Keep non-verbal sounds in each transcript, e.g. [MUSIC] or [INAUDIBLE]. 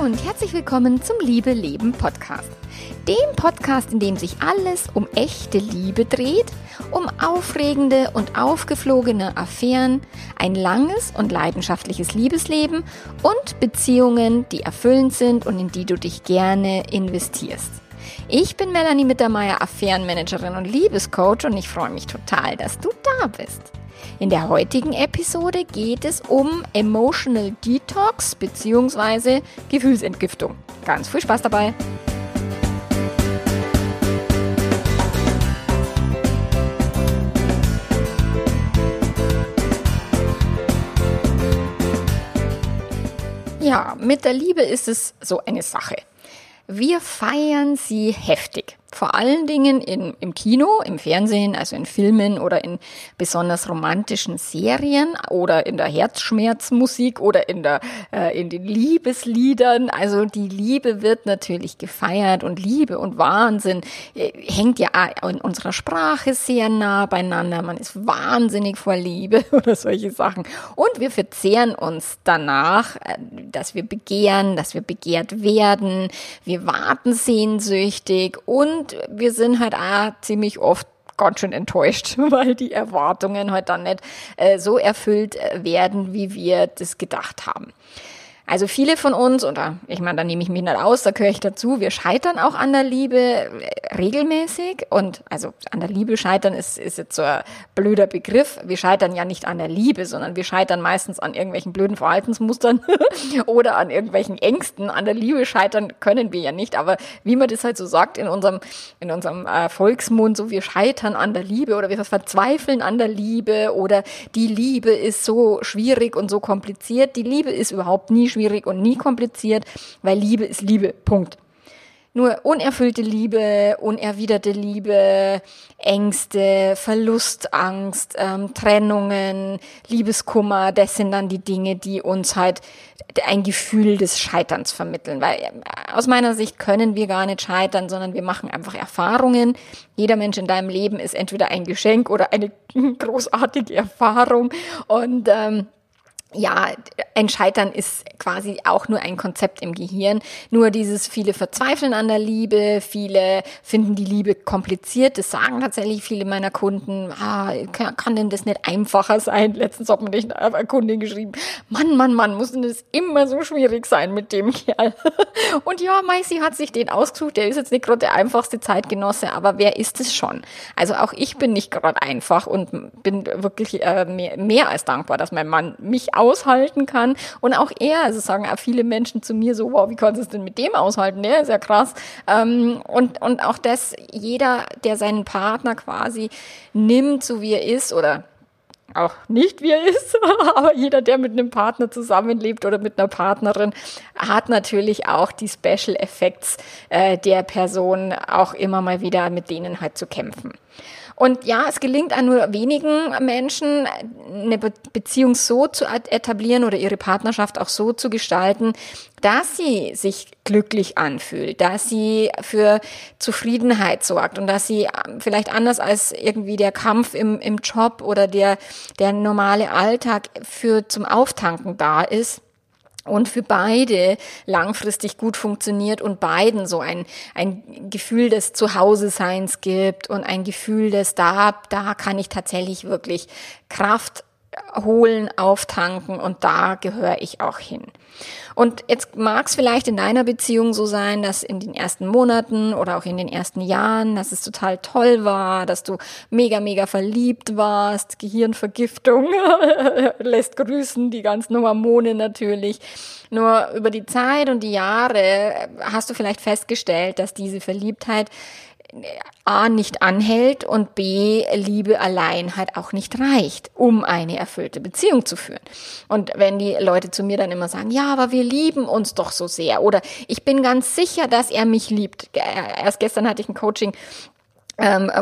und herzlich willkommen zum Liebe Leben Podcast. Dem Podcast, in dem sich alles um echte Liebe dreht, um aufregende und aufgeflogene Affären, ein langes und leidenschaftliches Liebesleben und Beziehungen, die erfüllend sind und in die du dich gerne investierst. Ich bin Melanie Mittermeier, Affärenmanagerin und Liebescoach und ich freue mich total, dass du da bist. In der heutigen Episode geht es um Emotional Detox bzw. Gefühlsentgiftung. Ganz viel Spaß dabei! Ja, mit der Liebe ist es so eine Sache. Wir feiern sie heftig. Vor allen Dingen in, im Kino, im Fernsehen, also in Filmen oder in besonders romantischen Serien oder in der Herzschmerzmusik oder in, der, äh, in den Liebesliedern. Also die Liebe wird natürlich gefeiert und Liebe und Wahnsinn äh, hängt ja in unserer Sprache sehr nah beieinander. Man ist wahnsinnig vor Liebe [LAUGHS] oder solche Sachen. Und wir verzehren uns danach, äh, dass wir begehren, dass wir begehrt werden. Wir warten sehnsüchtig und und wir sind halt auch ziemlich oft ganz schön enttäuscht, [LAUGHS] weil die Erwartungen halt dann nicht äh, so erfüllt äh, werden, wie wir das gedacht haben. Also viele von uns, oder ich meine, da nehme ich mich nicht aus, da gehöre ich dazu, wir scheitern auch an der Liebe äh, regelmäßig. Und also an der Liebe scheitern ist, ist jetzt so ein blöder Begriff. Wir scheitern ja nicht an der Liebe, sondern wir scheitern meistens an irgendwelchen blöden Verhaltensmustern [LAUGHS] oder an irgendwelchen Ängsten. An der Liebe scheitern können wir ja nicht. Aber wie man das halt so sagt in unserem, in unserem äh, Volksmund, so wir scheitern an der Liebe oder wir verzweifeln an der Liebe oder die Liebe ist so schwierig und so kompliziert. Die Liebe ist überhaupt nie schwierig schwierig und nie kompliziert, weil Liebe ist Liebe. Punkt. Nur unerfüllte Liebe, unerwiderte Liebe, Ängste, Verlustangst, ähm, Trennungen, Liebeskummer, das sind dann die Dinge, die uns halt ein Gefühl des Scheiterns vermitteln. Weil äh, aus meiner Sicht können wir gar nicht scheitern, sondern wir machen einfach Erfahrungen. Jeder Mensch in deinem Leben ist entweder ein Geschenk oder eine [LAUGHS] großartige Erfahrung. Und ähm, ja, ein Scheitern ist quasi auch nur ein Konzept im Gehirn. Nur dieses viele verzweifeln an der Liebe, viele finden die Liebe kompliziert. Das sagen tatsächlich viele meiner Kunden. Ah, kann, kann denn das nicht einfacher sein? Letztens hat mir nicht eine Kundin geschrieben. Mann, Mann, Mann, muss denn das immer so schwierig sein mit dem Kerl? [LAUGHS] Und ja, Maisi hat sich den ausgesucht. Der ist jetzt nicht gerade der einfachste Zeitgenosse, aber wer ist es schon? Also auch ich bin nicht gerade einfach und bin wirklich äh, mehr, mehr als dankbar, dass mein Mann mich aushalten kann. Und auch er, also sagen auch viele Menschen zu mir so, wow, wie kannst du es denn mit dem aushalten? Der ist ja krass. Ähm, und, und auch das, jeder, der seinen Partner quasi nimmt, so wie er ist, oder auch nicht wie er ist, [LAUGHS] aber jeder, der mit einem Partner zusammenlebt oder mit einer Partnerin, hat natürlich auch die Special Effects äh, der Person auch immer mal wieder mit denen halt zu kämpfen. Und ja, es gelingt an nur wenigen Menschen, eine Beziehung so zu etablieren oder ihre Partnerschaft auch so zu gestalten, dass sie sich glücklich anfühlt, dass sie für Zufriedenheit sorgt und dass sie ähm, vielleicht anders als irgendwie der Kampf im, im Job oder der, der normale Alltag für zum Auftanken da ist und für beide langfristig gut funktioniert und beiden so ein, ein Gefühl des Zuhause-Seins gibt und ein Gefühl des da, da kann ich tatsächlich wirklich Kraft holen, auftanken und da gehöre ich auch hin. Und jetzt mag es vielleicht in deiner Beziehung so sein, dass in den ersten Monaten oder auch in den ersten Jahren, dass es total toll war, dass du mega, mega verliebt warst, Gehirnvergiftung [LAUGHS] lässt grüßen, die ganzen Hormone natürlich. Nur über die Zeit und die Jahre hast du vielleicht festgestellt, dass diese Verliebtheit A nicht anhält und B Liebe allein halt auch nicht reicht, um eine erfüllte Beziehung zu führen. Und wenn die Leute zu mir dann immer sagen, ja, aber wir lieben uns doch so sehr oder ich bin ganz sicher, dass er mich liebt. Erst gestern hatte ich ein Coaching ähm,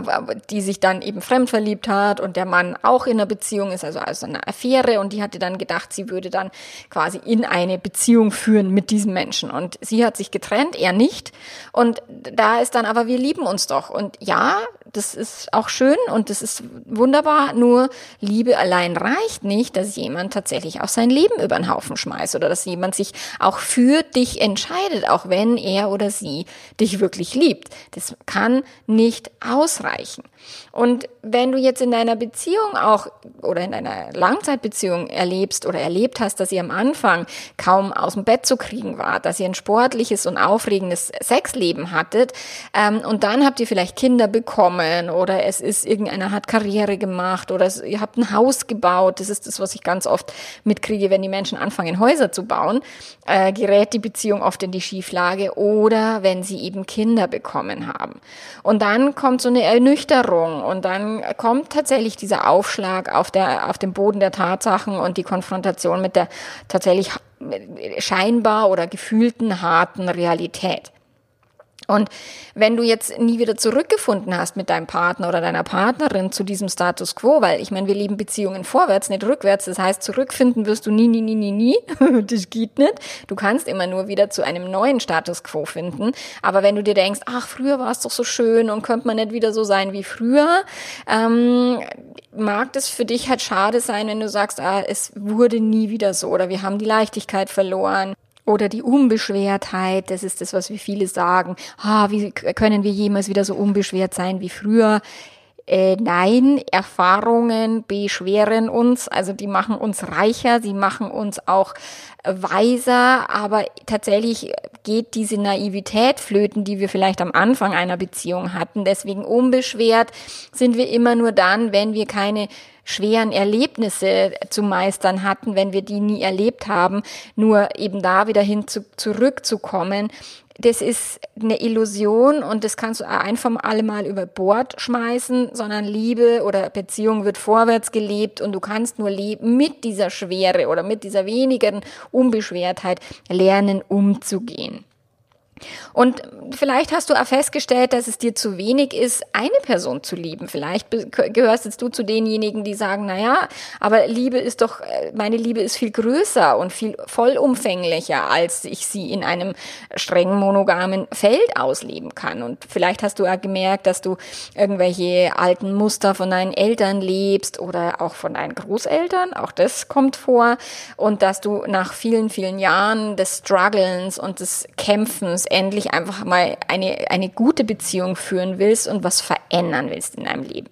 die sich dann eben fremdverliebt hat und der Mann auch in einer Beziehung ist, also also eine Affäre und die hatte dann gedacht, sie würde dann quasi in eine Beziehung führen mit diesem Menschen. Und sie hat sich getrennt, er nicht. Und da ist dann aber wir lieben uns doch. Und ja, das ist auch schön und das ist wunderbar, nur Liebe allein reicht nicht, dass jemand tatsächlich auch sein Leben über den Haufen schmeißt oder dass jemand sich auch für dich entscheidet, auch wenn er oder sie dich wirklich liebt. Das kann nicht ausreichen. Und wenn du jetzt in deiner Beziehung auch oder in deiner Langzeitbeziehung erlebst oder erlebt hast, dass ihr am Anfang kaum aus dem Bett zu kriegen war, dass ihr ein sportliches und aufregendes Sexleben hattet ähm, und dann habt ihr vielleicht Kinder bekommen oder es ist irgendeiner hat Karriere gemacht oder es, ihr habt ein Haus gebaut, das ist das, was ich ganz oft mitkriege, wenn die Menschen anfangen, Häuser zu bauen, äh, gerät die Beziehung oft in die Schieflage oder wenn sie eben Kinder bekommen haben. Und dann kommt so eine Ernüchterung und dann kommt tatsächlich dieser Aufschlag auf der, auf dem Boden der Tatsachen und die Konfrontation mit der tatsächlich scheinbar oder gefühlten harten Realität. Und wenn du jetzt nie wieder zurückgefunden hast mit deinem Partner oder deiner Partnerin zu diesem Status quo, weil ich meine, wir leben Beziehungen vorwärts, nicht rückwärts, das heißt, zurückfinden wirst du nie, nie, nie, nie, nie, [LAUGHS] das geht nicht. Du kannst immer nur wieder zu einem neuen Status quo finden. Aber wenn du dir denkst, ach, früher war es doch so schön und könnte man nicht wieder so sein wie früher, ähm, mag das für dich halt schade sein, wenn du sagst, ah, es wurde nie wieder so oder wir haben die Leichtigkeit verloren. Oder die Unbeschwertheit, das ist das, was wir viele sagen. Ah, wie können wir jemals wieder so unbeschwert sein wie früher? Äh, nein, Erfahrungen beschweren uns, also die machen uns reicher, sie machen uns auch weiser, aber tatsächlich geht diese Naivität flöten, die wir vielleicht am Anfang einer Beziehung hatten. Deswegen unbeschwert sind wir immer nur dann, wenn wir keine schweren Erlebnisse zu meistern hatten, wenn wir die nie erlebt haben, nur eben da wieder hin zu, zurückzukommen. Das ist eine Illusion und das kannst du einfach alle mal über Bord schmeißen, sondern Liebe oder Beziehung wird vorwärts gelebt und du kannst nur leben mit dieser Schwere oder mit dieser wenigen Unbeschwertheit lernen umzugehen. Und vielleicht hast du auch festgestellt, dass es dir zu wenig ist, eine Person zu lieben. Vielleicht gehörst jetzt du zu denjenigen, die sagen, na ja, aber Liebe ist doch, äh, meine Liebe ist viel größer und viel vollumfänglicher, als ich sie in einem strengen monogamen Feld ausleben kann. Und vielleicht hast du auch gemerkt, dass du irgendwelche alten Muster von deinen Eltern lebst oder auch von deinen Großeltern. Auch das kommt vor. Und dass du nach vielen, vielen Jahren des Strugglens und des Kämpfens endlich einfach mal eine, eine gute Beziehung führen willst und was verändern willst in deinem Leben.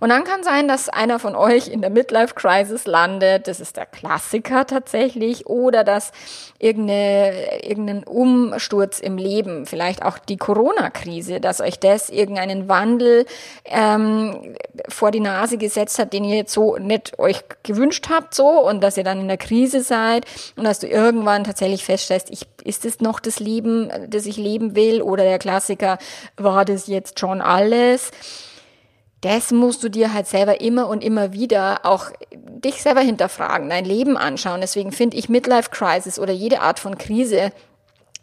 Und dann kann sein, dass einer von euch in der Midlife Crisis landet. Das ist der Klassiker tatsächlich. Oder dass irgendeine, irgendein Umsturz im Leben, vielleicht auch die Corona-Krise, dass euch das irgendeinen Wandel ähm, vor die Nase gesetzt hat, den ihr jetzt so nicht euch gewünscht habt, so und dass ihr dann in der Krise seid und dass du irgendwann tatsächlich feststellst, ich, ist es noch das Leben, das ich leben will? Oder der Klassiker, war das jetzt schon alles? Das musst du dir halt selber immer und immer wieder auch dich selber hinterfragen, dein Leben anschauen. Deswegen finde ich Midlife Crisis oder jede Art von Krise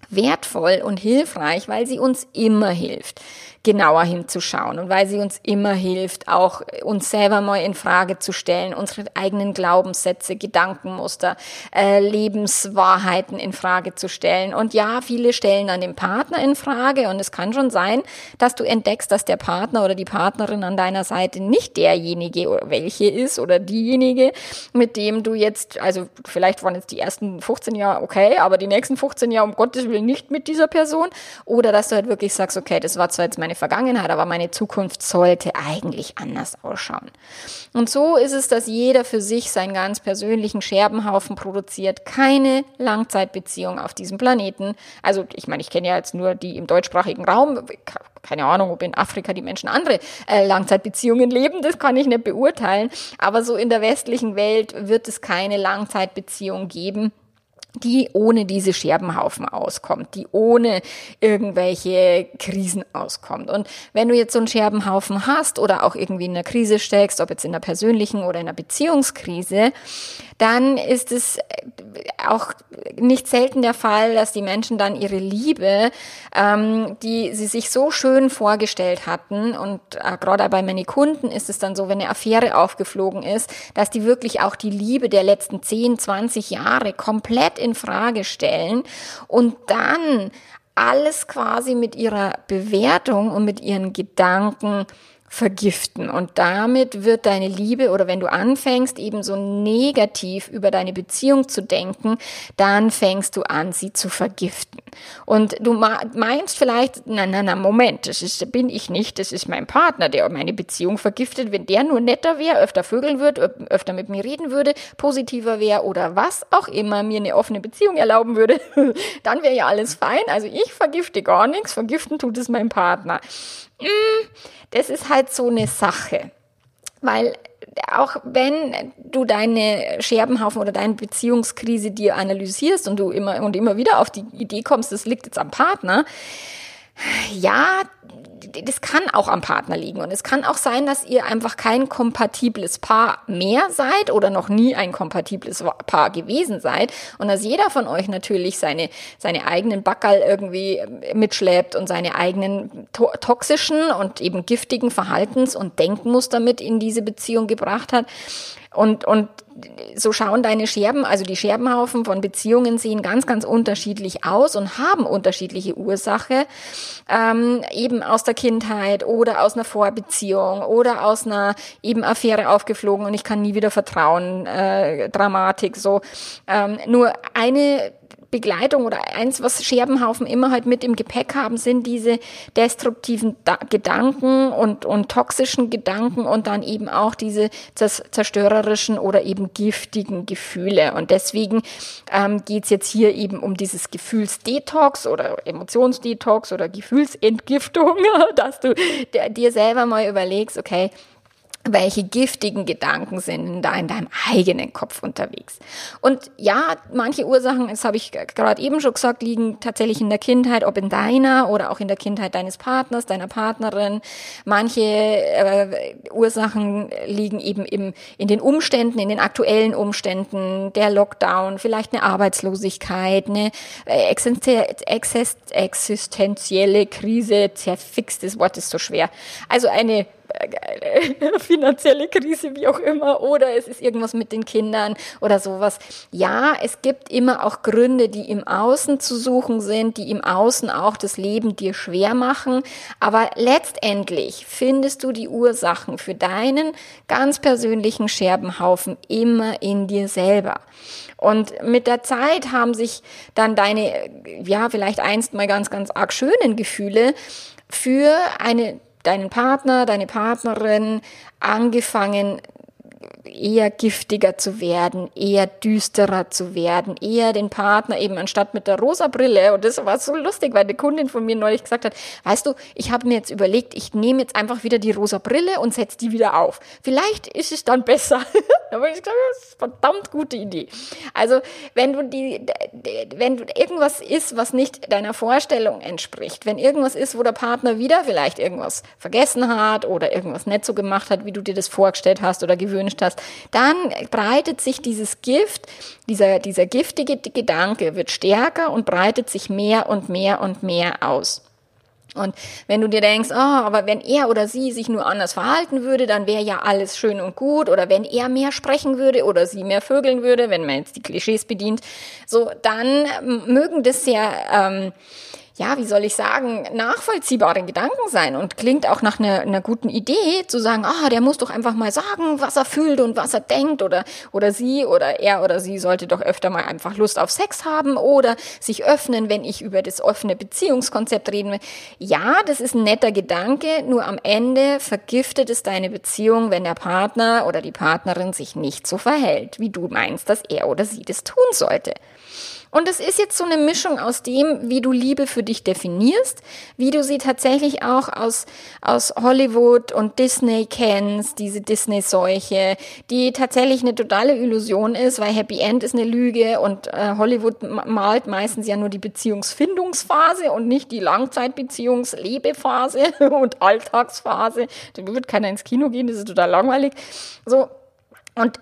wertvoll und hilfreich, weil sie uns immer hilft genauer hinzuschauen und weil sie uns immer hilft, auch uns selber mal in Frage zu stellen, unsere eigenen Glaubenssätze, Gedankenmuster, äh, Lebenswahrheiten in Frage zu stellen. Und ja, viele stellen dann den Partner in Frage und es kann schon sein, dass du entdeckst, dass der Partner oder die Partnerin an deiner Seite nicht derjenige welche ist oder diejenige, mit dem du jetzt, also vielleicht waren jetzt die ersten 15 Jahre okay, aber die nächsten 15 Jahre um Gottes Willen nicht mit dieser Person oder dass du halt wirklich sagst, okay, das war zwar jetzt meine Vergangenheit, aber meine Zukunft sollte eigentlich anders ausschauen. Und so ist es, dass jeder für sich seinen ganz persönlichen Scherbenhaufen produziert. Keine Langzeitbeziehung auf diesem Planeten. Also ich meine, ich kenne ja jetzt nur die im deutschsprachigen Raum. Keine Ahnung, ob in Afrika die Menschen andere äh, Langzeitbeziehungen leben, das kann ich nicht beurteilen. Aber so in der westlichen Welt wird es keine Langzeitbeziehung geben die ohne diese Scherbenhaufen auskommt, die ohne irgendwelche Krisen auskommt. Und wenn du jetzt so einen Scherbenhaufen hast oder auch irgendwie in einer Krise steckst, ob jetzt in einer persönlichen oder in einer Beziehungskrise, dann ist es auch nicht selten der Fall, dass die Menschen dann ihre Liebe, ähm, die sie sich so schön vorgestellt hatten, und äh, gerade bei meinen Kunden ist es dann so, wenn eine Affäre aufgeflogen ist, dass die wirklich auch die Liebe der letzten 10, 20 Jahre komplett Frage stellen und dann alles quasi mit ihrer Bewertung und mit ihren Gedanken vergiften. Und damit wird deine Liebe oder wenn du anfängst, eben so negativ über deine Beziehung zu denken, dann fängst du an, sie zu vergiften. Und du meinst vielleicht, na, na, na, Moment, das ist, bin ich nicht, das ist mein Partner, der meine Beziehung vergiftet. Wenn der nur netter wäre, öfter vögeln würde, öfter mit mir reden würde, positiver wäre oder was auch immer mir eine offene Beziehung erlauben würde, [LAUGHS] dann wäre ja alles fein. Also ich vergifte gar nichts, vergiften tut es mein Partner. Hm, das ist halt so eine Sache. Weil auch wenn du deine Scherbenhaufen oder deine Beziehungskrise dir analysierst und du immer und immer wieder auf die Idee kommst, das liegt jetzt am Partner, ja, das kann auch am Partner liegen. Und es kann auch sein, dass ihr einfach kein kompatibles Paar mehr seid oder noch nie ein kompatibles Paar gewesen seid. Und dass jeder von euch natürlich seine, seine eigenen Backerl irgendwie mitschleppt und seine eigenen to toxischen und eben giftigen Verhaltens- und Denkmuster mit in diese Beziehung gebracht hat. Und, und so schauen deine Scherben, also die Scherbenhaufen von Beziehungen sehen ganz, ganz unterschiedlich aus und haben unterschiedliche Ursache, ähm, eben aus der Kindheit oder aus einer Vorbeziehung oder aus einer eben Affäre aufgeflogen und ich kann nie wieder vertrauen, äh, Dramatik so. Ähm, nur eine Begleitung oder eins, was Scherbenhaufen immer halt mit im Gepäck haben, sind diese destruktiven da Gedanken und, und toxischen Gedanken und dann eben auch diese zerstörerischen oder eben giftigen Gefühle. Und deswegen ähm, geht jetzt hier eben um dieses Gefühlsdetox oder Emotionsdetox oder Gefühlsentgiftung, [LAUGHS] dass du dir selber mal überlegst, okay, welche giftigen Gedanken sind da in deinem eigenen Kopf unterwegs. Und ja, manche Ursachen, das habe ich gerade eben schon gesagt, liegen tatsächlich in der Kindheit, ob in deiner oder auch in der Kindheit deines Partners, deiner Partnerin. Manche äh, Ursachen liegen eben im, in den Umständen, in den aktuellen Umständen, der Lockdown, vielleicht eine Arbeitslosigkeit, eine äh, existenzielle Krise, zerfixtes Wort ist so schwer. Also eine [LAUGHS] finanzielle Krise, wie auch immer, oder es ist irgendwas mit den Kindern oder sowas. Ja, es gibt immer auch Gründe, die im Außen zu suchen sind, die im Außen auch das Leben dir schwer machen. Aber letztendlich findest du die Ursachen für deinen ganz persönlichen Scherbenhaufen immer in dir selber. Und mit der Zeit haben sich dann deine, ja, vielleicht einst mal ganz, ganz arg schönen Gefühle für eine deinen Partner, deine Partnerin angefangen eher giftiger zu werden, eher düsterer zu werden, eher den Partner eben anstatt mit der rosa Brille. Und das war so lustig, weil eine Kundin von mir neulich gesagt hat, weißt du, ich habe mir jetzt überlegt, ich nehme jetzt einfach wieder die rosa Brille und setze die wieder auf. Vielleicht ist es dann besser. [LAUGHS] da habe ich gesagt, das ist eine verdammt gute Idee. Also, wenn du die, wenn du irgendwas ist, was nicht deiner Vorstellung entspricht, wenn irgendwas ist, wo der Partner wieder vielleicht irgendwas vergessen hat oder irgendwas nicht so gemacht hat, wie du dir das vorgestellt hast oder gewünscht hast, dann breitet sich dieses Gift, dieser, dieser giftige Gedanke wird stärker und breitet sich mehr und mehr und mehr aus. Und wenn du dir denkst, oh, aber wenn er oder sie sich nur anders verhalten würde, dann wäre ja alles schön und gut. Oder wenn er mehr sprechen würde oder sie mehr vögeln würde, wenn man jetzt die Klischees bedient, so dann mögen das sehr ähm, ja, wie soll ich sagen, nachvollziehbare Gedanken sein und klingt auch nach einer, einer guten Idee zu sagen, ah, der muss doch einfach mal sagen, was er fühlt und was er denkt oder, oder sie oder er oder sie sollte doch öfter mal einfach Lust auf Sex haben oder sich öffnen, wenn ich über das offene Beziehungskonzept reden will. Ja, das ist ein netter Gedanke, nur am Ende vergiftet es deine Beziehung, wenn der Partner oder die Partnerin sich nicht so verhält, wie du meinst, dass er oder sie das tun sollte. Und es ist jetzt so eine Mischung aus dem, wie du Liebe für dich definierst, wie du sie tatsächlich auch aus, aus Hollywood und Disney kennst, diese Disney-Seuche, die tatsächlich eine totale Illusion ist, weil Happy End ist eine Lüge und äh, Hollywood malt meistens ja nur die Beziehungsfindungsphase und nicht die Langzeitbeziehungslebephase [LAUGHS] und Alltagsphase. Da wird keiner ins Kino gehen, das ist total langweilig. So, und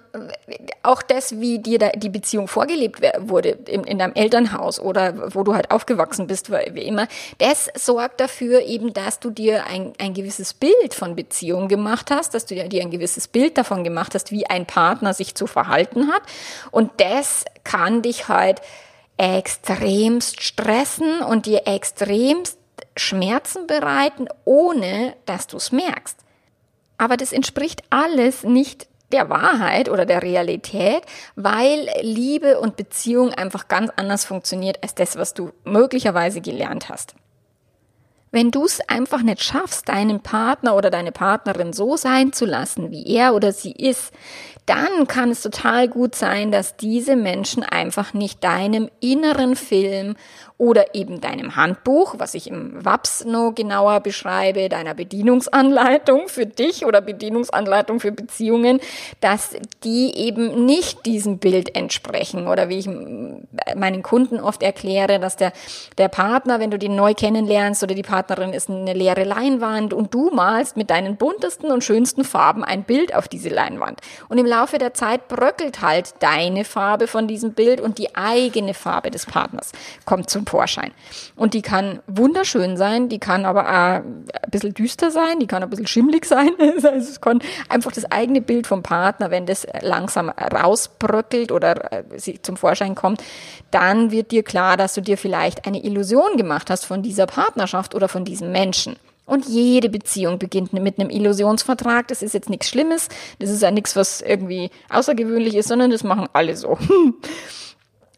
auch das, wie dir da die Beziehung vorgelebt wurde in, in, deinem Elternhaus oder wo du halt aufgewachsen bist, wie immer, das sorgt dafür eben, dass du dir ein, ein gewisses Bild von Beziehung gemacht hast, dass du dir ein gewisses Bild davon gemacht hast, wie ein Partner sich zu verhalten hat. Und das kann dich halt extremst stressen und dir extremst Schmerzen bereiten, ohne dass du es merkst. Aber das entspricht alles nicht der Wahrheit oder der Realität, weil Liebe und Beziehung einfach ganz anders funktioniert als das, was du möglicherweise gelernt hast. Wenn du es einfach nicht schaffst, deinen Partner oder deine Partnerin so sein zu lassen, wie er oder sie ist, dann kann es total gut sein, dass diese Menschen einfach nicht deinem inneren Film oder eben deinem Handbuch, was ich im WAPS noch genauer beschreibe, deiner Bedienungsanleitung für dich oder Bedienungsanleitung für Beziehungen, dass die eben nicht diesem Bild entsprechen. Oder wie ich meinen Kunden oft erkläre, dass der, der Partner, wenn du den neu kennenlernst oder die Partnerin ist eine leere Leinwand und du malst mit deinen buntesten und schönsten Farben ein Bild auf diese Leinwand. Und im Laufe der Zeit bröckelt halt deine Farbe von diesem Bild und die eigene Farbe des Partners kommt zum Vorschein. Und die kann wunderschön sein, die kann aber auch ein bisschen düster sein, die kann ein bisschen schimmlig sein. [LAUGHS] Also es kann einfach das eigene Bild vom Partner, wenn das langsam rausbröckelt oder äh, zum Vorschein kommt, dann wird dir klar, dass du dir vielleicht eine Illusion gemacht hast von dieser Partnerschaft oder von diesem Menschen. Und jede Beziehung beginnt mit einem Illusionsvertrag. Das ist jetzt nichts Schlimmes. Das ist ja nichts, was irgendwie außergewöhnlich ist, sondern das machen alle so. [LAUGHS]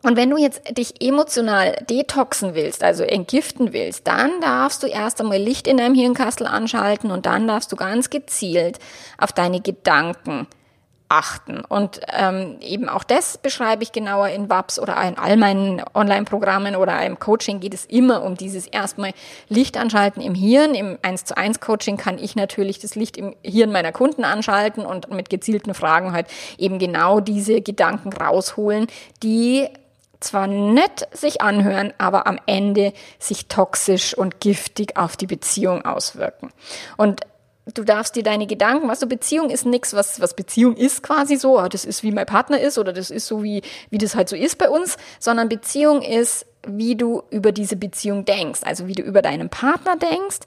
Und wenn du jetzt dich emotional detoxen willst, also entgiften willst, dann darfst du erst einmal Licht in deinem Hirnkastel anschalten und dann darfst du ganz gezielt auf deine Gedanken achten. Und ähm, eben auch das beschreibe ich genauer in WAPS oder in all meinen Online-Programmen oder im Coaching geht es immer um dieses erstmal Licht anschalten im Hirn. Im 1 zu 1 Coaching kann ich natürlich das Licht im Hirn meiner Kunden anschalten und mit gezielten Fragen halt eben genau diese Gedanken rausholen, die zwar nett sich anhören, aber am Ende sich toxisch und giftig auf die Beziehung auswirken. Und du darfst dir deine Gedanken, was so Beziehung ist nichts, was, was Beziehung ist quasi so, ah, das ist wie mein Partner ist oder das ist so wie, wie das halt so ist bei uns, sondern Beziehung ist, wie du über diese Beziehung denkst, also wie du über deinen Partner denkst,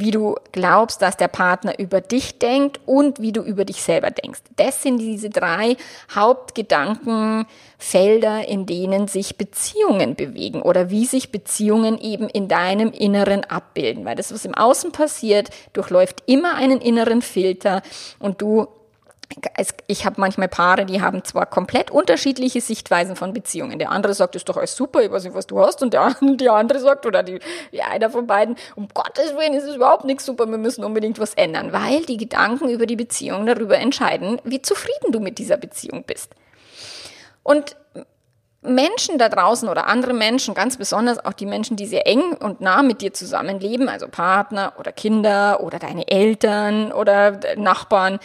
wie du glaubst, dass der Partner über dich denkt und wie du über dich selber denkst. Das sind diese drei Hauptgedankenfelder, in denen sich Beziehungen bewegen oder wie sich Beziehungen eben in deinem Inneren abbilden. Weil das, was im Außen passiert, durchläuft immer einen inneren Filter und du ich habe manchmal Paare, die haben zwar komplett unterschiedliche Sichtweisen von Beziehungen. Der andere sagt, ist doch alles super, ich weiß nicht, was du hast. Und der, [LAUGHS] die andere sagt, oder die, die einer von beiden, um Gottes Willen ist es überhaupt nichts super, wir müssen unbedingt was ändern. Weil die Gedanken über die Beziehung darüber entscheiden, wie zufrieden du mit dieser Beziehung bist. Und Menschen da draußen oder andere Menschen, ganz besonders auch die Menschen, die sehr eng und nah mit dir zusammenleben, also Partner oder Kinder oder deine Eltern oder Nachbarn,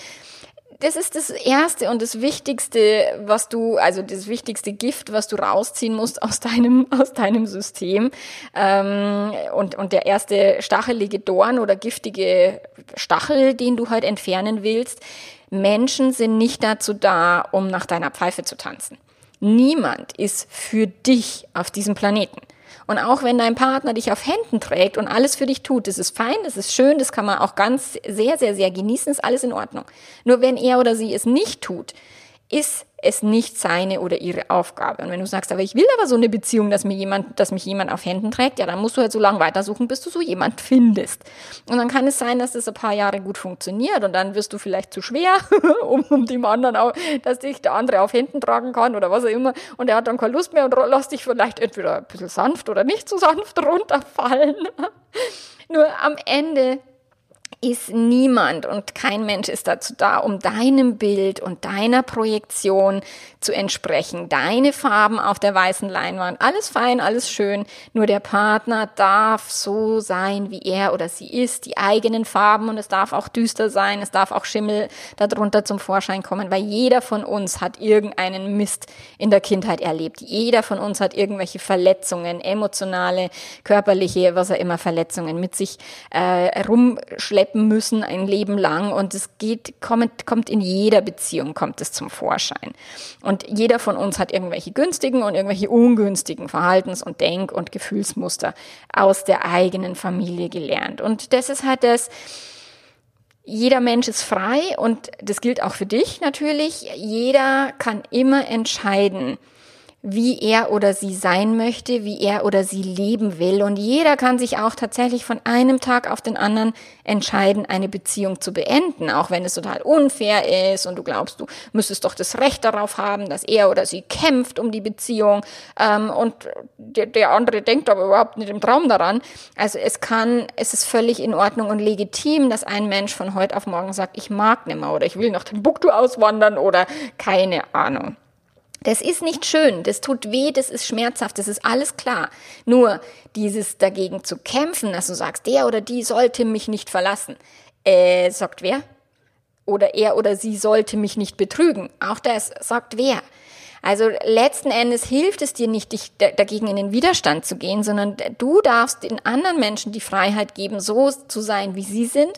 das ist das Erste und das Wichtigste, was du, also das wichtigste Gift, was du rausziehen musst aus deinem, [LAUGHS] aus deinem System. Ähm, und, und der erste stachelige Dorn oder giftige Stachel, den du halt entfernen willst. Menschen sind nicht dazu da, um nach deiner Pfeife zu tanzen. Niemand ist für dich auf diesem Planeten. Und auch wenn dein Partner dich auf Händen trägt und alles für dich tut, das ist fein, das ist schön, das kann man auch ganz sehr, sehr, sehr genießen, ist alles in Ordnung. Nur wenn er oder sie es nicht tut, ist es nicht seine oder ihre Aufgabe. Und wenn du sagst, aber ich will aber so eine Beziehung, dass mir jemand, dass mich jemand auf Händen trägt, ja, dann musst du halt so lange weitersuchen, bis du so jemand findest. Und dann kann es sein, dass das ein paar Jahre gut funktioniert und dann wirst du vielleicht zu schwer, [LAUGHS] um, um dem anderen auch, dass dich der andere auf Händen tragen kann oder was auch immer. Und er hat dann keine Lust mehr und lässt dich vielleicht entweder ein bisschen sanft oder nicht so sanft [LAUGHS] runterfallen. Nur am Ende ist niemand und kein Mensch ist dazu da, um deinem Bild und deiner Projektion zu entsprechen. Deine Farben auf der weißen Leinwand, alles fein, alles schön. Nur der Partner darf so sein, wie er oder sie ist, die eigenen Farben und es darf auch düster sein, es darf auch Schimmel darunter zum Vorschein kommen, weil jeder von uns hat irgendeinen Mist in der Kindheit erlebt. Jeder von uns hat irgendwelche Verletzungen, emotionale, körperliche, was auch immer Verletzungen mit sich äh, rumschleppen schleppen müssen ein Leben lang und es geht, kommt, kommt in jeder Beziehung kommt es zum Vorschein. Und jeder von uns hat irgendwelche günstigen und irgendwelche ungünstigen Verhaltens- und Denk- und Gefühlsmuster aus der eigenen Familie gelernt. Und das ist halt das, jeder Mensch ist frei und das gilt auch für dich natürlich. Jeder kann immer entscheiden, wie er oder sie sein möchte, wie er oder sie leben will. Und jeder kann sich auch tatsächlich von einem Tag auf den anderen entscheiden, eine Beziehung zu beenden, auch wenn es total unfair ist und du glaubst, du müsstest doch das Recht darauf haben, dass er oder sie kämpft um die Beziehung ähm, und der, der andere denkt aber überhaupt nicht im Traum daran. Also es kann, es ist völlig in Ordnung und legitim, dass ein Mensch von heute auf morgen sagt, ich mag nimmer oder ich will nach dem Buktu auswandern oder keine Ahnung. Das ist nicht schön, das tut weh, das ist schmerzhaft, das ist alles klar. Nur dieses dagegen zu kämpfen, dass du sagst, der oder die sollte mich nicht verlassen. Äh, sagt wer? Oder er oder sie sollte mich nicht betrügen. Auch das sagt wer. Also letzten Endes hilft es dir nicht, dich dagegen in den Widerstand zu gehen, sondern du darfst den anderen Menschen die Freiheit geben, so zu sein, wie sie sind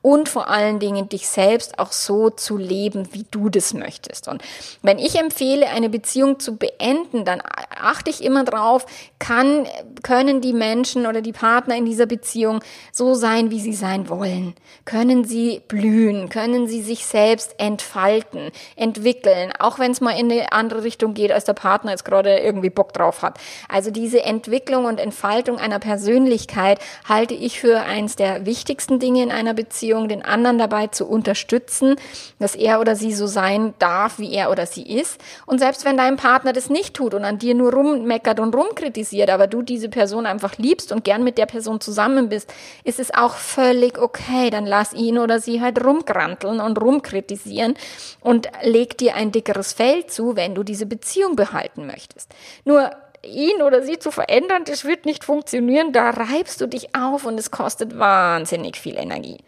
und vor allen Dingen dich selbst auch so zu leben, wie du das möchtest. Und wenn ich empfehle, eine Beziehung zu beenden, dann achte ich immer drauf, kann, können die Menschen oder die Partner in dieser Beziehung so sein, wie sie sein wollen? Können sie blühen? Können sie sich selbst entfalten, entwickeln, auch wenn es mal in eine andere Richtung geht, als der Partner jetzt gerade irgendwie Bock drauf hat? Also diese Entwicklung und Entfaltung einer Persönlichkeit halte ich für eins der wichtigsten Dinge in einer Beziehung Beziehung, den anderen dabei zu unterstützen, dass er oder sie so sein darf, wie er oder sie ist. Und selbst wenn dein Partner das nicht tut und an dir nur rummeckert und rumkritisiert, aber du diese Person einfach liebst und gern mit der Person zusammen bist, ist es auch völlig okay. Dann lass ihn oder sie halt rumgranteln und rumkritisieren und leg dir ein dickeres Fell zu, wenn du diese Beziehung behalten möchtest. Nur ihn oder sie zu verändern, das wird nicht funktionieren. Da reibst du dich auf und es kostet wahnsinnig viel Energie.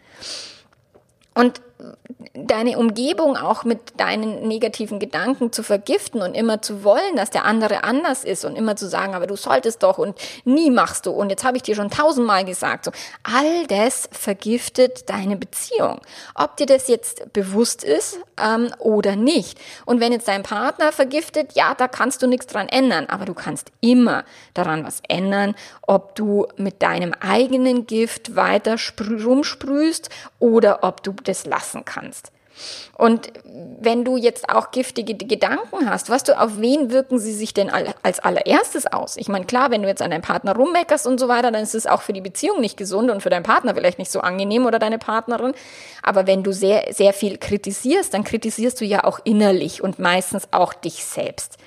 Und deine Umgebung auch mit deinen negativen Gedanken zu vergiften und immer zu wollen, dass der andere anders ist und immer zu sagen, aber du solltest doch und nie machst du und jetzt habe ich dir schon tausendmal gesagt, so all das vergiftet deine Beziehung, ob dir das jetzt bewusst ist ähm, oder nicht. Und wenn jetzt dein Partner vergiftet, ja, da kannst du nichts dran ändern, aber du kannst immer daran was ändern, ob du mit deinem eigenen Gift weiter rumsprühst oder ob du das lassen kannst. Und wenn du jetzt auch giftige Gedanken hast, was du, auf wen wirken sie sich denn als allererstes aus? Ich meine, klar, wenn du jetzt an deinen Partner rummeckerst und so weiter, dann ist es auch für die Beziehung nicht gesund und für deinen Partner vielleicht nicht so angenehm oder deine Partnerin. Aber wenn du sehr, sehr viel kritisierst, dann kritisierst du ja auch innerlich und meistens auch dich selbst.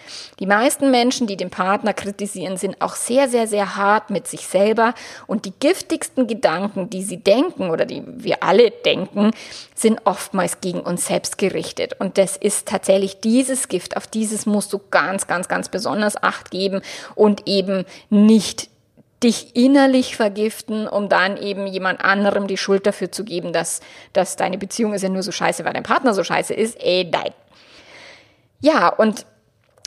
Die meisten Menschen, die den Partner kritisieren, sind auch sehr, sehr, sehr hart mit sich selber und die giftigsten Gedanken, die sie denken oder die wir alle denken, sind oftmals gegen uns selbst gerichtet. Und das ist tatsächlich dieses Gift, auf dieses musst du ganz, ganz, ganz besonders Acht geben und eben nicht dich innerlich vergiften, um dann eben jemand anderem die Schuld dafür zu geben, dass, dass deine Beziehung ist ja nur so scheiße, weil dein Partner so scheiße ist. Ey, nein. Ja, und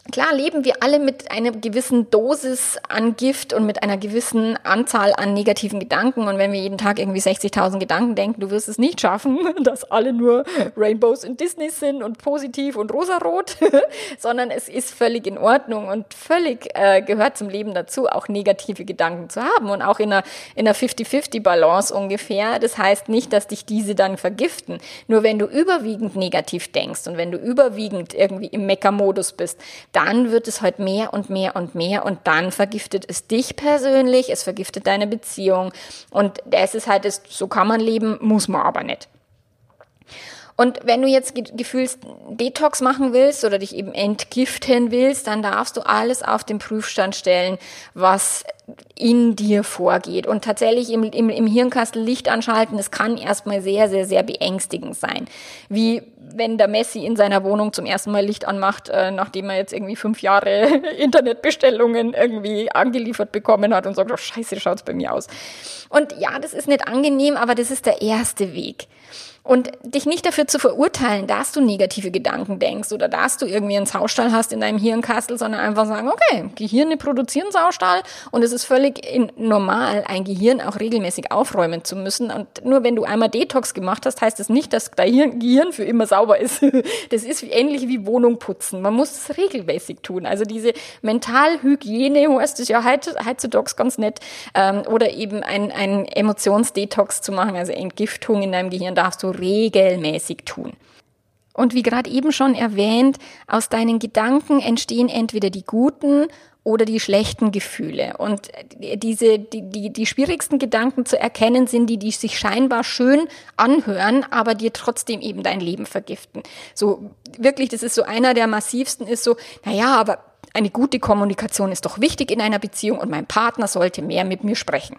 Klar leben wir alle mit einer gewissen Dosis an Gift und mit einer gewissen Anzahl an negativen Gedanken. Und wenn wir jeden Tag irgendwie 60.000 Gedanken denken, du wirst es nicht schaffen, [LAUGHS] dass alle nur Rainbows in Disney sind und positiv und rosarot, [LAUGHS] sondern es ist völlig in Ordnung und völlig äh, gehört zum Leben dazu, auch negative Gedanken zu haben und auch in einer, in einer 50-50-Balance ungefähr. Das heißt nicht, dass dich diese dann vergiften. Nur wenn du überwiegend negativ denkst und wenn du überwiegend irgendwie im Mecker-Modus bist, dann wird es halt mehr und mehr und mehr und dann vergiftet es dich persönlich, es vergiftet deine Beziehung und das ist halt, so kann man leben, muss man aber nicht. Und wenn du jetzt Gefühls Detox machen willst oder dich eben entgiften willst, dann darfst du alles auf den Prüfstand stellen, was in dir vorgeht. Und tatsächlich im, im, im Hirnkastel Licht anschalten, das kann erstmal sehr, sehr, sehr beängstigend sein. Wie wenn der Messi in seiner Wohnung zum ersten Mal Licht anmacht, äh, nachdem er jetzt irgendwie fünf Jahre [LAUGHS] Internetbestellungen irgendwie angeliefert bekommen hat und sagt, oh scheiße, schaut's bei mir aus. Und ja, das ist nicht angenehm, aber das ist der erste Weg. Und dich nicht dafür zu verurteilen, dass du negative Gedanken denkst oder dass du irgendwie einen Saustall hast in deinem Hirnkastel, sondern einfach sagen, okay, Gehirne produzieren Saustall und es ist völlig normal, ein Gehirn auch regelmäßig aufräumen zu müssen. Und nur wenn du einmal Detox gemacht hast, heißt das nicht, dass dein Gehirn für immer sauber ist. [LAUGHS] Das ist ähnlich wie Wohnung putzen. Man muss es regelmäßig tun. Also diese Mentalhygiene, heißt es ja heutzutage ganz nett, ähm, oder eben ein, ein Emotionsdetox zu machen, also Entgiftung in deinem Gehirn darfst du regelmäßig tun. Und wie gerade eben schon erwähnt, aus deinen Gedanken entstehen entweder die guten oder die schlechten Gefühle. Und diese, die, die, die schwierigsten Gedanken zu erkennen sind die, die sich scheinbar schön anhören, aber dir trotzdem eben dein Leben vergiften. So, wirklich, das ist so einer der massivsten ist so, naja, aber eine gute Kommunikation ist doch wichtig in einer Beziehung und mein Partner sollte mehr mit mir sprechen.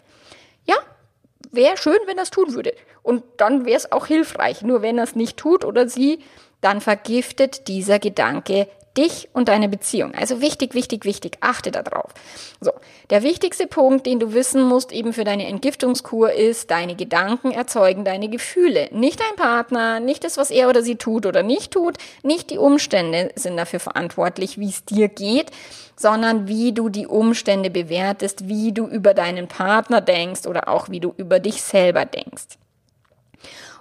Wäre schön, wenn er es tun würde. Und dann wäre es auch hilfreich. Nur wenn er es nicht tut oder sie, dann vergiftet dieser Gedanke dich und deine Beziehung. Also wichtig, wichtig, wichtig. Achte darauf. So. Der wichtigste Punkt, den du wissen musst eben für deine Entgiftungskur ist, deine Gedanken erzeugen deine Gefühle. Nicht dein Partner, nicht das, was er oder sie tut oder nicht tut, nicht die Umstände sind dafür verantwortlich, wie es dir geht, sondern wie du die Umstände bewertest, wie du über deinen Partner denkst oder auch wie du über dich selber denkst.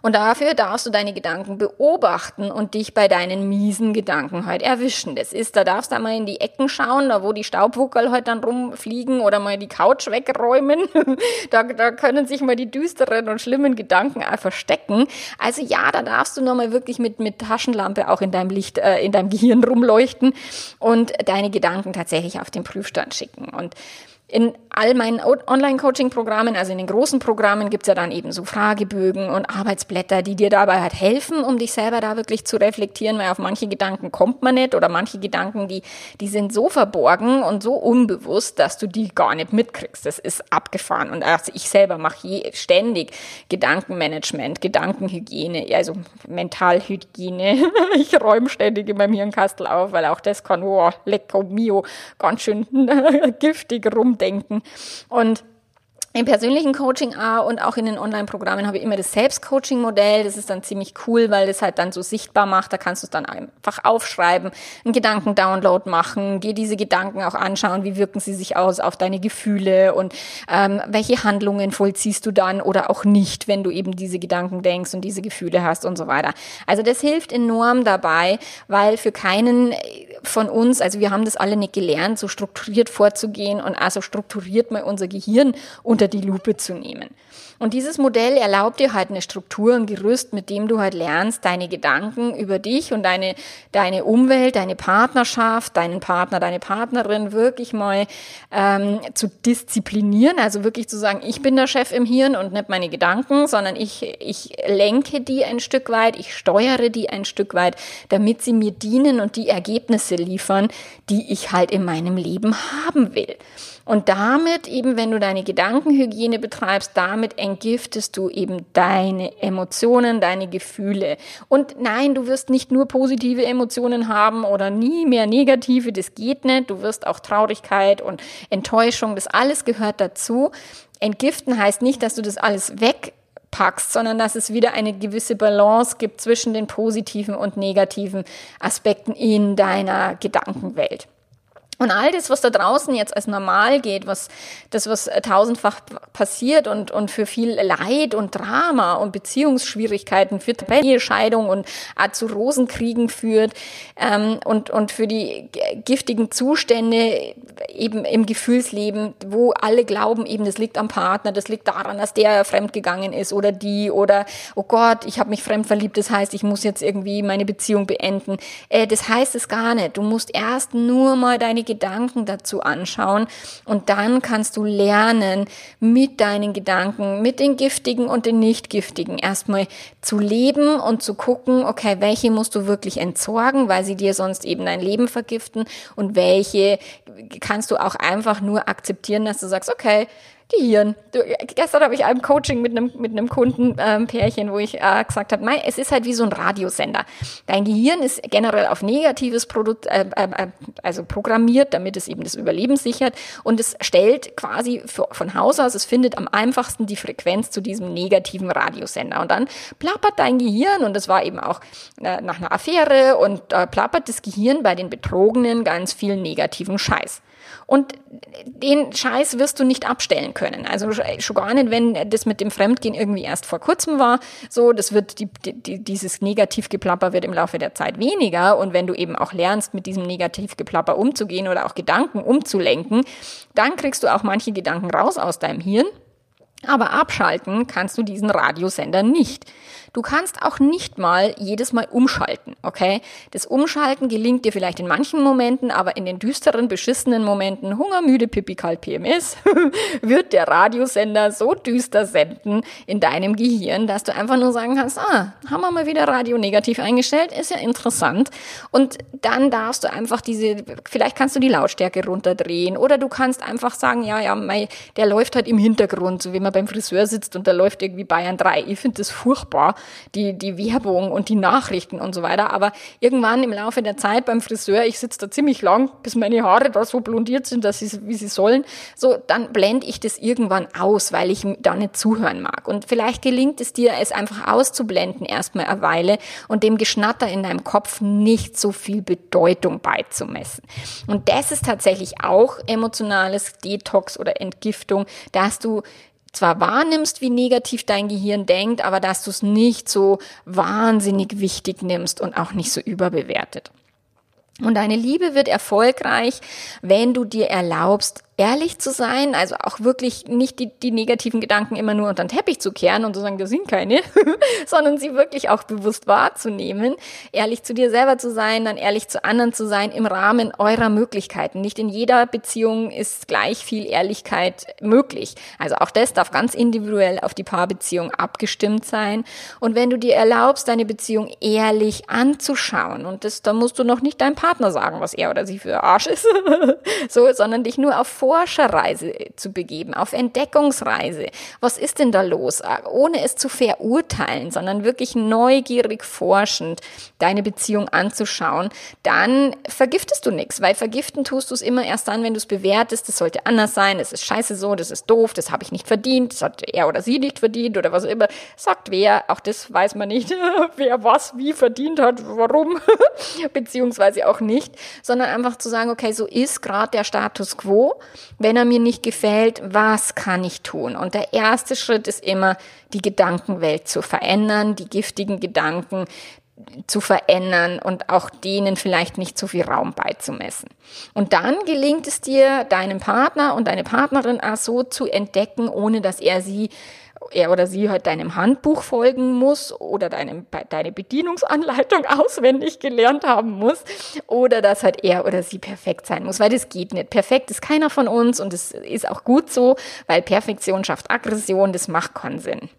Und dafür darfst du deine Gedanken beobachten und dich bei deinen miesen Gedanken halt erwischen. Das ist, da darfst du mal in die Ecken schauen, da wo die Staubwuckel halt dann rumfliegen oder mal die Couch wegräumen. [LAUGHS] da, da können sich mal die düsteren und schlimmen Gedanken verstecken. Also ja, da darfst du nochmal wirklich mit, mit Taschenlampe auch in deinem Licht, äh, in deinem Gehirn rumleuchten und deine Gedanken tatsächlich auf den Prüfstand schicken. Und in all meinen Online-Coaching-Programmen, also in den großen Programmen, gibt's ja dann eben so Fragebögen und Arbeitsblätter, die dir dabei halt helfen, um dich selber da wirklich zu reflektieren, weil auf manche Gedanken kommt man nicht oder manche Gedanken, die, die sind so verborgen und so unbewusst, dass du die gar nicht mitkriegst. Das ist abgefahren. Und also ich selber mache ständig Gedankenmanagement, Gedankenhygiene, also Mentalhygiene. [LAUGHS] ich räume ständig in meinem Hirnkastel auf, weil auch das kann, oh, lecco mio, ganz schön [LAUGHS] giftig rum denken. Und im persönlichen Coaching A und auch in den Online-Programmen habe ich immer das Selbstcoaching-Modell. Das ist dann ziemlich cool, weil das halt dann so sichtbar macht. Da kannst du es dann einfach aufschreiben, einen Gedankendownload machen, dir diese Gedanken auch anschauen, wie wirken sie sich aus auf deine Gefühle und ähm, welche Handlungen vollziehst du dann oder auch nicht, wenn du eben diese Gedanken denkst und diese Gefühle hast und so weiter. Also das hilft enorm dabei, weil für keinen von uns, also wir haben das alle nicht gelernt, so strukturiert vorzugehen und also strukturiert mal unser Gehirn und unter die Lupe zu nehmen. Und dieses Modell erlaubt dir halt eine Struktur, ein Gerüst, mit dem du halt lernst, deine Gedanken über dich und deine, deine Umwelt, deine Partnerschaft, deinen Partner, deine Partnerin wirklich mal ähm, zu disziplinieren. Also wirklich zu sagen, ich bin der Chef im Hirn und nicht meine Gedanken, sondern ich, ich lenke die ein Stück weit, ich steuere die ein Stück weit, damit sie mir dienen und die Ergebnisse liefern, die ich halt in meinem Leben haben will. Und damit eben, wenn du deine Gedankenhygiene betreibst, damit entgiftest du eben deine Emotionen, deine Gefühle. Und nein, du wirst nicht nur positive Emotionen haben oder nie mehr negative, das geht nicht. Du wirst auch Traurigkeit und Enttäuschung, das alles gehört dazu. Entgiften heißt nicht, dass du das alles weg packst, sondern dass es wieder eine gewisse Balance gibt zwischen den positiven und negativen Aspekten in deiner Gedankenwelt. Und all das, was da draußen jetzt als normal geht, was das, was tausendfach passiert und, und für viel Leid und Drama und Beziehungsschwierigkeiten führt, Scheidung und zu Rosenkriegen führt ähm, und, und für die giftigen Zustände eben im Gefühlsleben, wo alle glauben, eben das liegt am Partner, das liegt daran, dass der fremdgegangen ist oder die oder oh Gott, ich habe mich fremd verliebt, das heißt, ich muss jetzt irgendwie meine Beziehung beenden. Äh, das heißt es gar nicht. Du musst erst nur mal deine Gedanken dazu anschauen. Und dann kannst du lernen, mit deinen Gedanken, mit den giftigen und den nicht giftigen erstmal zu leben und zu gucken, okay, welche musst du wirklich entsorgen, weil sie dir sonst eben dein Leben vergiften? Und welche kannst du auch einfach nur akzeptieren, dass du sagst, okay, Gehirn. Du, gestern habe ich ein Coaching mit einem, mit einem Kundenpärchen, ähm, wo ich äh, gesagt habe, es ist halt wie so ein Radiosender. Dein Gehirn ist generell auf negatives Produkt, äh, äh, äh, also programmiert, damit es eben das Überleben sichert. Und es stellt quasi für, von Haus aus, es findet am einfachsten die Frequenz zu diesem negativen Radiosender. Und dann plappert dein Gehirn, und das war eben auch äh, nach einer Affäre, und äh, plappert das Gehirn bei den Betrogenen ganz viel negativen Scheiß. Und den Scheiß wirst du nicht abstellen können. Also schon gar nicht, wenn das mit dem Fremdgehen irgendwie erst vor kurzem war. So, das wird, die, die, dieses Negativgeplapper wird im Laufe der Zeit weniger. Und wenn du eben auch lernst, mit diesem Negativgeplapper umzugehen oder auch Gedanken umzulenken, dann kriegst du auch manche Gedanken raus aus deinem Hirn. Aber abschalten kannst du diesen Radiosender nicht. Du kannst auch nicht mal jedes Mal umschalten, okay? Das Umschalten gelingt dir vielleicht in manchen Momenten, aber in den düsteren, beschissenen Momenten, hungermüde, pipi, kalt, PMS, [LAUGHS] wird der Radiosender so düster senden in deinem Gehirn, dass du einfach nur sagen kannst, ah, haben wir mal wieder Radio negativ eingestellt, ist ja interessant. Und dann darfst du einfach diese, vielleicht kannst du die Lautstärke runterdrehen oder du kannst einfach sagen, ja, ja, mei, der läuft halt im Hintergrund, so wie man beim Friseur sitzt und da läuft irgendwie Bayern 3. Ich finde das furchtbar die, die Werbung und die Nachrichten und so weiter. Aber irgendwann im Laufe der Zeit beim Friseur, ich sitze da ziemlich lang, bis meine Haare da so blondiert sind, dass sie, wie sie sollen, so, dann blende ich das irgendwann aus, weil ich da nicht zuhören mag. Und vielleicht gelingt es dir, es einfach auszublenden erstmal eine Weile und dem Geschnatter in deinem Kopf nicht so viel Bedeutung beizumessen. Und das ist tatsächlich auch emotionales Detox oder Entgiftung, dass du zwar wahrnimmst, wie negativ dein Gehirn denkt, aber dass du es nicht so wahnsinnig wichtig nimmst und auch nicht so überbewertet. Und deine Liebe wird erfolgreich, wenn du dir erlaubst, ehrlich zu sein, also auch wirklich nicht die, die negativen Gedanken immer nur unter den Teppich zu kehren und zu sagen, das sind keine, [LAUGHS] sondern sie wirklich auch bewusst wahrzunehmen, ehrlich zu dir selber zu sein, dann ehrlich zu anderen zu sein im Rahmen eurer Möglichkeiten. Nicht in jeder Beziehung ist gleich viel Ehrlichkeit möglich. Also auch das darf ganz individuell auf die Paarbeziehung abgestimmt sein. Und wenn du dir erlaubst, deine Beziehung ehrlich anzuschauen und das, da musst du noch nicht deinem Partner sagen, was er oder sie für Arsch ist, [LAUGHS] so, sondern dich nur auf Forscherreise zu begeben, auf Entdeckungsreise. Was ist denn da los? Ohne es zu verurteilen, sondern wirklich neugierig forschend deine Beziehung anzuschauen, dann vergiftest du nichts, weil vergiften tust du es immer erst dann, wenn du es bewertest, das sollte anders sein, das ist scheiße so, das ist doof, das habe ich nicht verdient, das hat er oder sie nicht verdient oder was auch immer. Sagt wer, auch das weiß man nicht, [LAUGHS] wer was wie verdient hat, warum, [LAUGHS] beziehungsweise auch nicht, sondern einfach zu sagen, okay, so ist gerade der Status quo wenn er mir nicht gefällt, was kann ich tun? Und der erste Schritt ist immer, die Gedankenwelt zu verändern, die giftigen Gedanken zu verändern und auch denen vielleicht nicht so viel Raum beizumessen. Und dann gelingt es dir, deinem Partner und deine Partnerin so zu entdecken, ohne dass er sie er oder sie halt deinem Handbuch folgen muss oder deinem, deine Bedienungsanleitung [LAUGHS] auswendig gelernt haben muss oder dass halt er oder sie perfekt sein muss, weil das geht nicht. Perfekt ist keiner von uns und es ist auch gut so, weil Perfektion schafft Aggression, das macht keinen Sinn.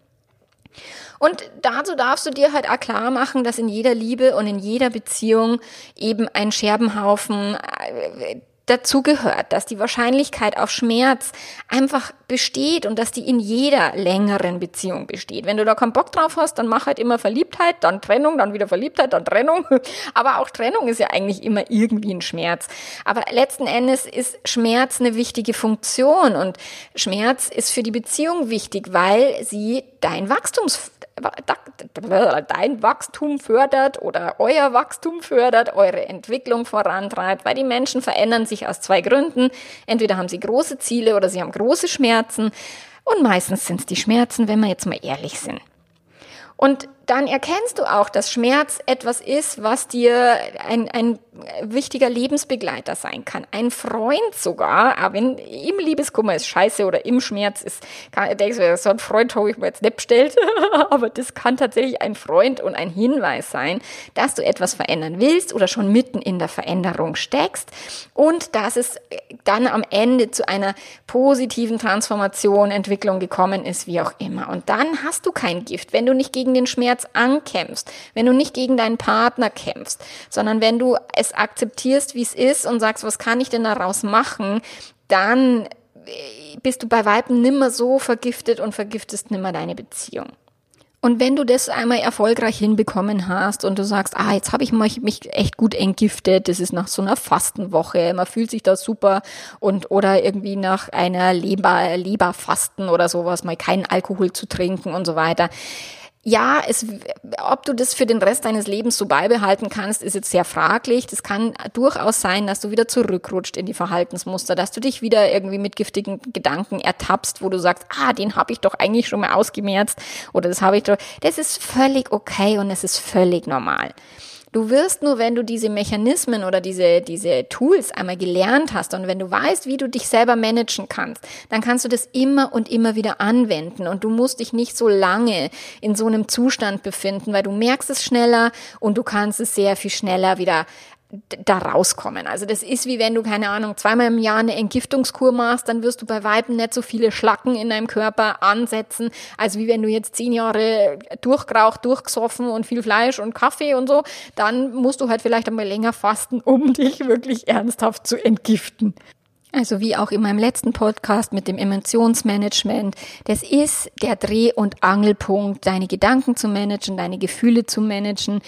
Und dazu darfst du dir halt auch klar machen, dass in jeder Liebe und in jeder Beziehung eben ein Scherbenhaufen äh, dazu gehört, dass die Wahrscheinlichkeit auf Schmerz einfach besteht und dass die in jeder längeren Beziehung besteht. Wenn du da keinen Bock drauf hast, dann mach halt immer Verliebtheit, dann Trennung, dann wieder Verliebtheit, dann Trennung. [LAUGHS] Aber auch Trennung ist ja eigentlich immer irgendwie ein Schmerz. Aber letzten Endes ist Schmerz eine wichtige Funktion und Schmerz ist für die Beziehung wichtig, weil sie dein Wachstums dein Wachstum fördert oder euer Wachstum fördert, eure Entwicklung vorantreibt, weil die Menschen verändern sich aus zwei Gründen. Entweder haben sie große Ziele oder sie haben große Schmerzen. Und meistens sind es die Schmerzen, wenn wir jetzt mal ehrlich sind. Und dann erkennst du auch, dass Schmerz etwas ist, was dir ein, ein wichtiger Lebensbegleiter sein kann. Ein Freund sogar, aber wenn im Liebeskummer ist scheiße oder im Schmerz ist, kann, denkst du, so ein Freund habe ich mir jetzt nicht bestellt, [LAUGHS] aber das kann tatsächlich ein Freund und ein Hinweis sein, dass du etwas verändern willst oder schon mitten in der Veränderung steckst und dass es dann am Ende zu einer positiven Transformation, Entwicklung gekommen ist, wie auch immer. Und dann hast du kein Gift, wenn du nicht gegen den Schmerz ankämpfst, wenn du nicht gegen deinen Partner kämpfst, sondern wenn du es akzeptierst, wie es ist und sagst, was kann ich denn daraus machen, dann bist du bei Weitem nimmer so vergiftet und vergiftest nimmer deine Beziehung. Und wenn du das einmal erfolgreich hinbekommen hast und du sagst, ah, jetzt habe ich mich echt gut entgiftet, das ist nach so einer Fastenwoche, man fühlt sich da super und oder irgendwie nach einer Leber, Leberfasten oder sowas, mal keinen Alkohol zu trinken und so weiter ja, es, ob du das für den Rest deines Lebens so beibehalten kannst, ist jetzt sehr fraglich. Das kann durchaus sein, dass du wieder zurückrutscht in die Verhaltensmuster, dass du dich wieder irgendwie mit giftigen Gedanken ertappst, wo du sagst, ah, den habe ich doch eigentlich schon mal ausgemerzt oder das habe ich doch. Das ist völlig okay und es ist völlig normal. Du wirst nur, wenn du diese Mechanismen oder diese, diese Tools einmal gelernt hast und wenn du weißt, wie du dich selber managen kannst, dann kannst du das immer und immer wieder anwenden und du musst dich nicht so lange in so einem Zustand befinden, weil du merkst es schneller und du kannst es sehr viel schneller wieder da rauskommen. Also das ist wie wenn du, keine Ahnung, zweimal im Jahr eine Entgiftungskur machst, dann wirst du bei Weitem nicht so viele Schlacken in deinem Körper ansetzen, als wie wenn du jetzt zehn Jahre durchgeraucht, durchgesoffen und viel Fleisch und Kaffee und so, dann musst du halt vielleicht einmal länger fasten, um [LAUGHS] dich wirklich ernsthaft zu entgiften. Also wie auch in meinem letzten Podcast mit dem Emotionsmanagement, das ist der Dreh- und Angelpunkt, deine Gedanken zu managen, deine Gefühle zu managen.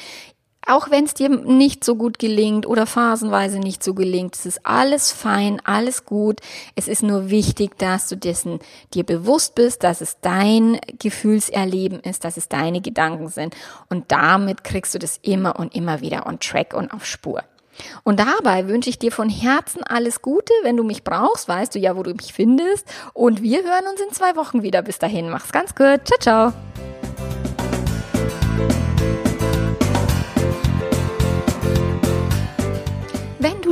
Auch wenn es dir nicht so gut gelingt oder phasenweise nicht so gelingt, es ist alles fein, alles gut. Es ist nur wichtig, dass du dessen dir bewusst bist, dass es dein Gefühlserleben ist, dass es deine Gedanken sind. Und damit kriegst du das immer und immer wieder on track und auf Spur. Und dabei wünsche ich dir von Herzen alles Gute. Wenn du mich brauchst, weißt du ja, wo du mich findest. Und wir hören uns in zwei Wochen wieder. Bis dahin, mach's ganz gut. Ciao, ciao.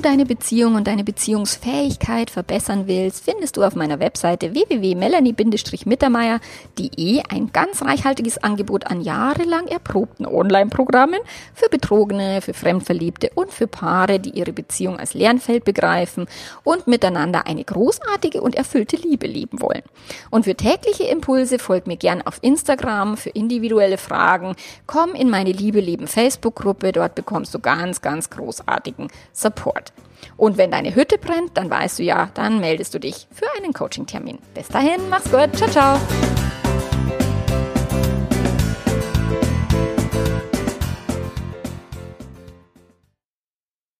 Deine Beziehung und deine Beziehungsfähigkeit verbessern willst, findest du auf meiner Webseite www.melanie-mittermeier.de ein ganz reichhaltiges Angebot an jahrelang erprobten Online-Programmen für Betrogene, für Fremdverliebte und für Paare, die ihre Beziehung als Lernfeld begreifen und miteinander eine großartige und erfüllte Liebe leben wollen. Und für tägliche Impulse folg mir gern auf Instagram für individuelle Fragen. Komm in meine Liebe leben Facebook-Gruppe, dort bekommst du ganz, ganz großartigen Support. Und wenn deine Hütte brennt, dann weißt du ja, dann meldest du dich für einen Coaching-Termin. Bis dahin, mach's gut, ciao, ciao.